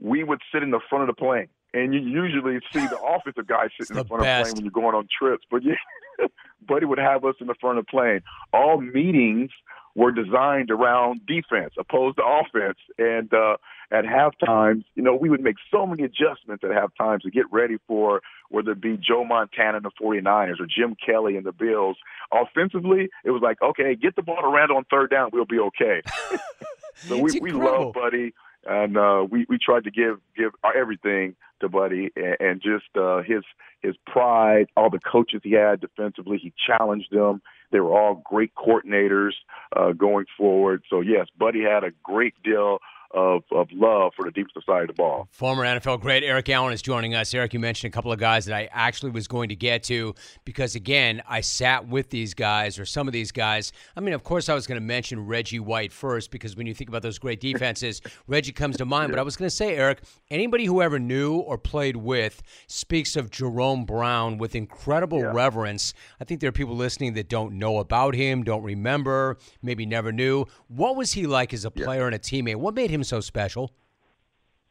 we would sit in the front of the plane and you usually see the offensive guy sitting in the front best. of the plane when you're going on trips. But yeah, Buddy would have us in the front of the plane. All meetings were designed around defense opposed to offense. And uh, at half times, you know, we would make so many adjustments at half times to get ready for whether it be Joe Montana and the 49ers or Jim Kelly and the Bills. Offensively, it was like, okay, get the ball to Randall on third down, we'll be okay. so we, we love Buddy and uh, we we tried to give give our everything to Buddy, and, and just uh, his his pride, all the coaches he had defensively, he challenged them. They were all great coordinators uh, going forward. So yes, Buddy had a great deal of, of love for the defensive side of the ball. Former NFL great Eric Allen is joining us. Eric, you mentioned a couple of guys that I actually was going to get to because, again, I sat with these guys or some of these guys. I mean, of course, I was going to mention Reggie White first because when you think about those great defenses, Reggie comes to mind. But I was going to say, Eric, anybody who ever knew or played with speaks of Jerome Brown with incredible Yeah. reverence. I think there are people listening that don't know about him, don't remember, maybe never knew. What was he like as a player and a teammate? What made him so special?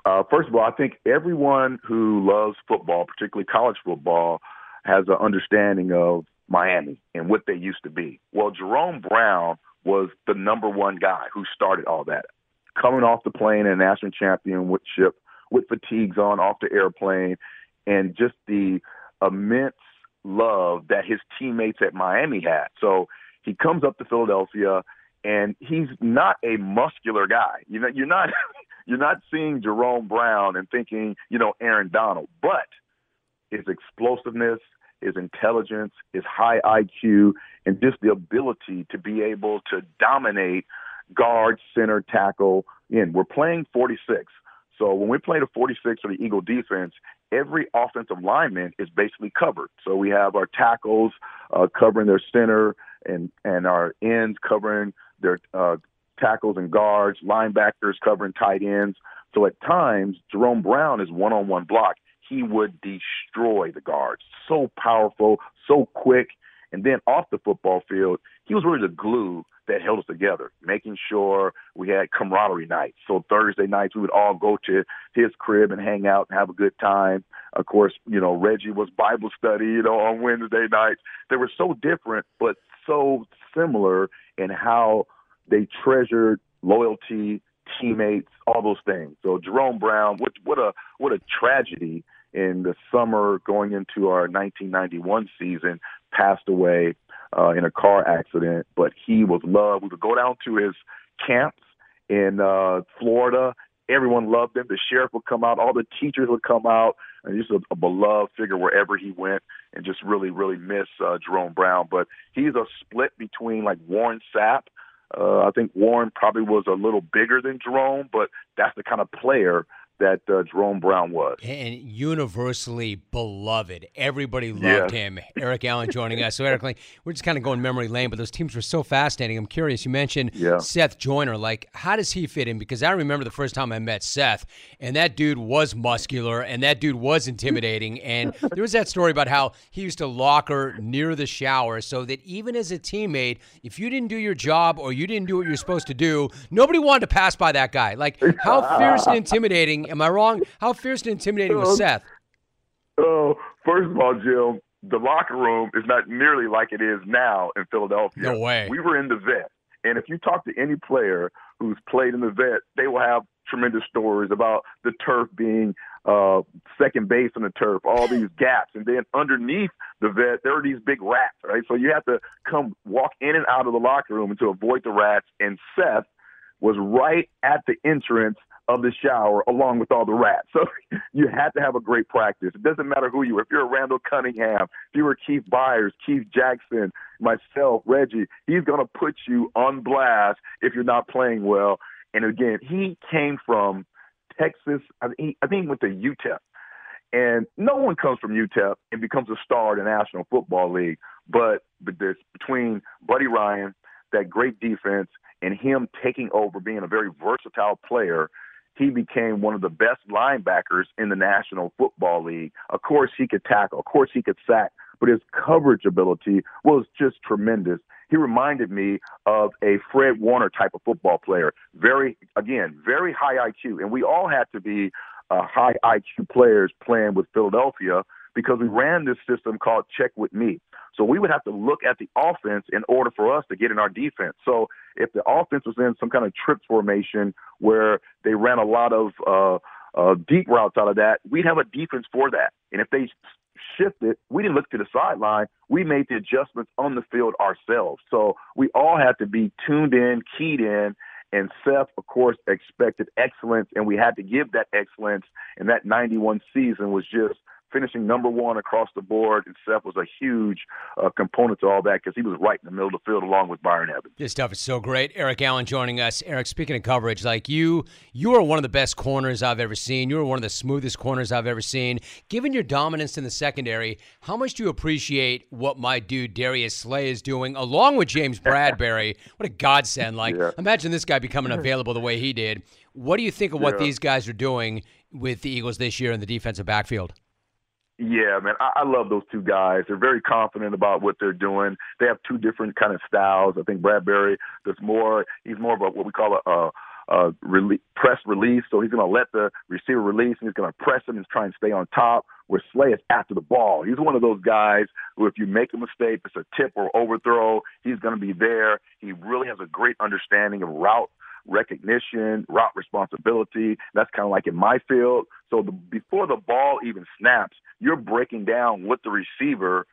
Uh, first of all, I think everyone who loves football, particularly college football, has an understanding of Miami and what they used to be. Well, Jerome Brown was the number one guy who started all that. Coming off the plane in a national championship with fatigues on off the airplane and just the immense love that his teammates at Miami had. So he comes up to Philadelphia and he's not a muscular guy. You know, you're not you're not seeing Jerome Brown and thinking, you know, Aaron Donald, but his explosiveness, his intelligence, his high IQ, and just the ability to be able to dominate guard, center, tackle. And we're playing 46. So when we play the 46 or the Eagle defense, every offensive lineman is basically covered. So we have our tackles uh, covering their center and, and our ends covering their uh, tackles and guards, linebackers covering tight ends. So at times, Jerome Brown is one on one block. He would destroy the guards. So powerful, so quick. And then off the football field, he was really the glue that held us together, making sure we had camaraderie nights. So Thursday nights, we would all go to his crib and hang out and have a good time. Of course, you know, Reggie was Bible study, you know, on Wednesday nights. They were so different, but so similar in how they treasured loyalty, teammates, all those things. So Jerome Brown, what what a what a tragedy in the summer going into our 1991 season, passed away uh, in a car accident. But he was loved. We would go down to his camps in uh, Florida. Everyone loved him. The sheriff would come out. All the teachers would come out. And he's a, a beloved figure wherever he went. And just really, really miss uh, Jerome Brown. But he's a split between like Warren Sapp uh, I think Warren probably was a little bigger than Jerome, but that's the kind of player that uh, Jerome Brown was. And universally beloved. Everybody loved him. Eric Allen joining us. So, Eric, like, we're just kind of going memory lane, but those teams were so fascinating. I'm curious. You mentioned yeah. Seth Joyner. Like, how does he fit in? Because I remember the first time I met Seth, and that dude was muscular, and that dude was intimidating. And there was that story about how he used to locker near the shower so that even as a teammate, if you didn't do your job or you didn't do what you're supposed to do, nobody wanted to pass by that guy. Like, how fierce and intimidating Am I wrong? How fierce and intimidating was Seth? Oh, first of all, Jim, the locker room is not nearly like it is now in Philadelphia. No way. We were in the vet. And if you talk to any player who's played in the vet, they will have tremendous stories about the turf being uh, second base on the turf, all these gaps. And then underneath the vet, there are these big rats, right? So you have to come walk in and out of the locker room to avoid the rats. And Seth was right at the entrance of the shower along with all the rats. So you had to have a great practice. It doesn't matter who you are. If you're a Randall Cunningham, if you were Keith Byars, Keith Jackson, myself, Reggie, he's going to put you on blast if you're not playing well. And again, he came from Texas. I, think he went to UTEP. And no one comes from UTEP and becomes a star in the National Football League. But, but this, between Buddy Ryan, that great defense, and him taking over, being a very versatile player – he became one of the best linebackers in the National Football League. Of course, he could tackle. Of course, he could sack. But his coverage ability was just tremendous. He reminded me of a Fred Warner type of football player. Very, again, very high IQ. And we all had to be uh, high IQ players playing with Philadelphia because we ran this system called check with me. So we would have to look at the offense in order for us to get in our defense. So if the offense was in some kind of trip formation where they ran a lot of uh, uh, deep routes out of that, we'd have a defense for that. And if they shifted, we didn't look to the sideline. We made the adjustments on the field ourselves. So we all had to be tuned in, keyed in, and Seth, of course, expected excellence, and we had to give that excellence. And that 91 season was just finishing number one across the board. And Seth was a huge uh, component to all that because he was right in the middle of the field along with Byron Evans. This stuff is so great. Eric Allen joining us. Eric, speaking of coverage, like you, you are one of the best corners I've ever seen. You are one of the smoothest corners I've ever seen. Given your dominance in the secondary, how much do you appreciate what my dude Darius Slay is doing along with James Bradberry? what a godsend! Like, yeah. imagine this guy becoming available the way he did. What do you think of what yeah. these guys are doing with the Eagles this year in the defensive backfield? Yeah, man, I, I love those two guys. They're very confident about what they're doing. They have two different kind of styles. I think Bradberry, does more. He's more of a, what we call a, a uh, rele- press release. So he's going to let the receiver release and he's going to press him and try and stay on top. Where Slay is after the ball. He's one of those guys who, if you make a mistake, it's a tip or overthrow, he's going to be there. He really has a great understanding of route recognition, route responsibility. That's kind of like in my field. So the, before the ball even snaps, you're breaking down what the receiver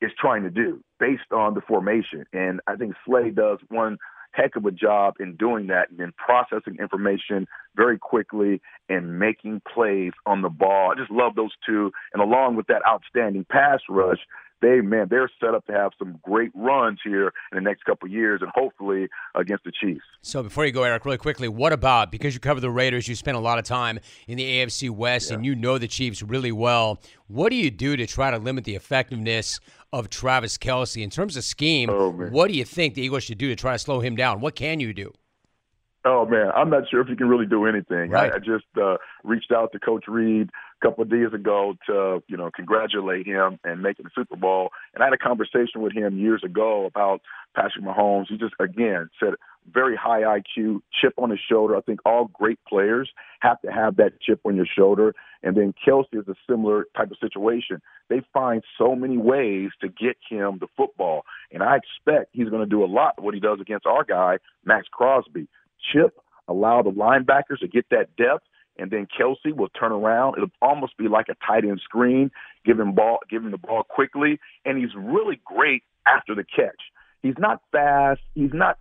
is trying to do based on the formation. And I think Slay does one heck of a job in doing that and then processing information very quickly and making plays on the ball. I just love those two. And along with that outstanding pass rush, they man, they're set up to have some great runs here in the next couple of years, and hopefully against the Chiefs. So before you go, Eric, really quickly, what about because you cover the Raiders, you spent a lot of time in the AFC West, yeah. and you know the Chiefs really well. What do you do to try to limit the effectiveness of Travis Kelce in terms of scheme? Oh, what do you think the Eagles should do to try to slow him down? What can you do? Oh man, I'm not sure if you can really do anything. Right. I, I just uh, reached out to Coach Reid a couple of days ago to you know congratulate him and making the Super Bowl. And I had a conversation with him years ago about Patrick Mahomes. He just again said very high IQ, chip on his shoulder. I think all great players have to have that chip on your shoulder. And then Kelce is a similar type of situation. They find so many ways to get him the football. And I expect he's going to do a lot of what he does against our guy, Maxx Crosby chip, allow the linebackers to get that depth, and then Kelce will turn around. It'll almost be like a tight end screen, giving ball, giving the ball quickly, and he's really great after the catch. He's not fast, he's not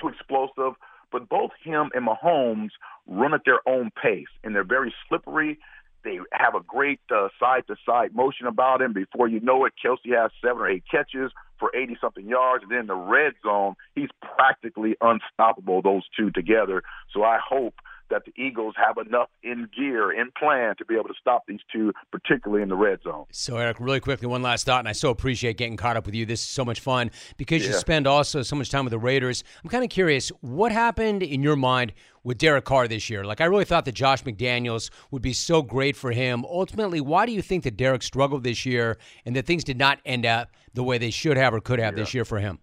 too explosive, but both him and Mahomes run at their own pace, and they're very slippery. They have a great side to side motion about him. Before you know it, Kelce has seven or eight catches for 80 something yards. And then the red zone, he's practically unstoppable, those two together. So I hope that the Eagles have enough in gear, in plan to be able to stop these two, particularly in the red zone. So, Eric, really quickly, one last thought, and I so appreciate getting caught up with you. This is so much fun because yeah. you spend also so much time with the Raiders. I'm kind of curious, what happened in your mind with Derek Carr this year? Like, I really thought that Josh McDaniels would be so great for him. Ultimately, why do you think that Derek struggled this year and that things did not end up the way they should have or could have yeah. this year for him?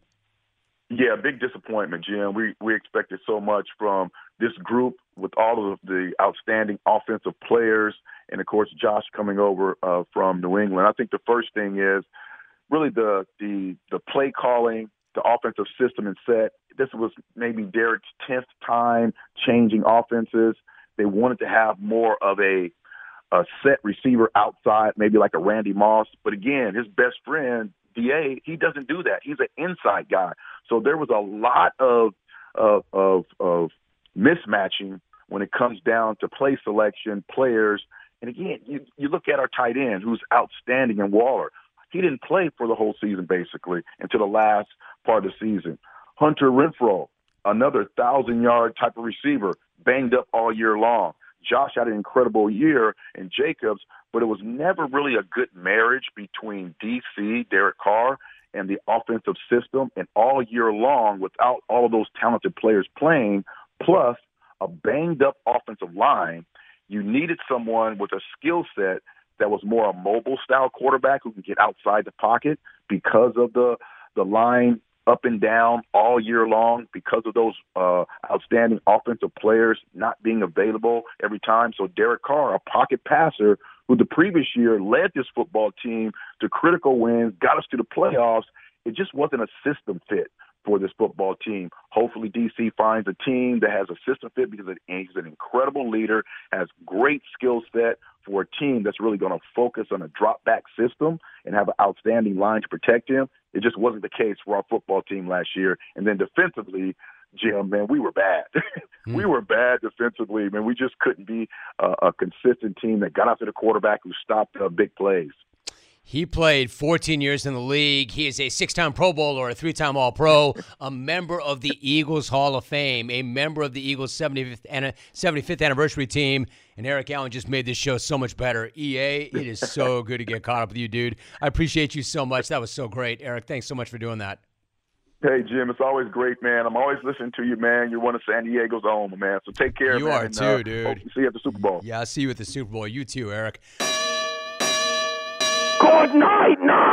Yeah, big disappointment, Jim. We we expected so much from this group with all of the outstanding offensive players, and of course Josh coming over uh, from New England. I think the first thing is really the the the play calling, the offensive system and set. This was maybe Derek's tenth time changing offenses. They wanted to have more of a a set receiver outside, maybe like a Randy Moss. But again, his best friend Da, he doesn't do that. He's an inside guy. So there was a lot of of of, of mismatching when it comes down to play selection, players. And again, you, you look at our tight end who's outstanding in Waller. He didn't play for the whole season basically until the last part of the season. Hunter Renfrow, another thousand yard type of receiver, banged up all year long. Josh had an incredible year in Jacobs, but it was never really a good marriage between DC, Derek Carr, and the offensive system. And all year long, without all of those talented players playing, plus a banged up offensive line, you needed someone with a skill set that was more a mobile style quarterback who can get outside the pocket because of the the line up and down all year long because of those uh, outstanding offensive players not being available every time. So Derek Carr, a pocket passer who the previous year led this football team to critical wins, got us to the playoffs, it just wasn't a system fit for this football team. Hopefully, DC finds a team that has a system fit because he's an incredible leader, has great skill set for a team that's really going to focus on a drop back system and have an outstanding line to protect him. It just wasn't the case for our football team last year. And then defensively, Jim, man, we were bad. mm. We were bad defensively, man. We just couldn't be a, a consistent team that got after the quarterback who stopped uh, big plays. He played 14 years in the league. He is a six time Pro Bowler, a three time All Pro, a member of the Eagles Hall of Fame, a member of the Eagles 75th, 75th anniversary team. And Eric Allen just made this show so much better. EA, it is so good to get caught up with you, dude. I appreciate you so much. That was so great. Eric, thanks so much for doing that. Hey Jim, it's always great, man. I'm always listening to you, man. You're one of San Diego's own, man. So take care. You man, are and, too, uh, dude. Hope to see you at the Super Bowl. Yeah, I'll see you at the Super Bowl. You too, Eric. Good night now!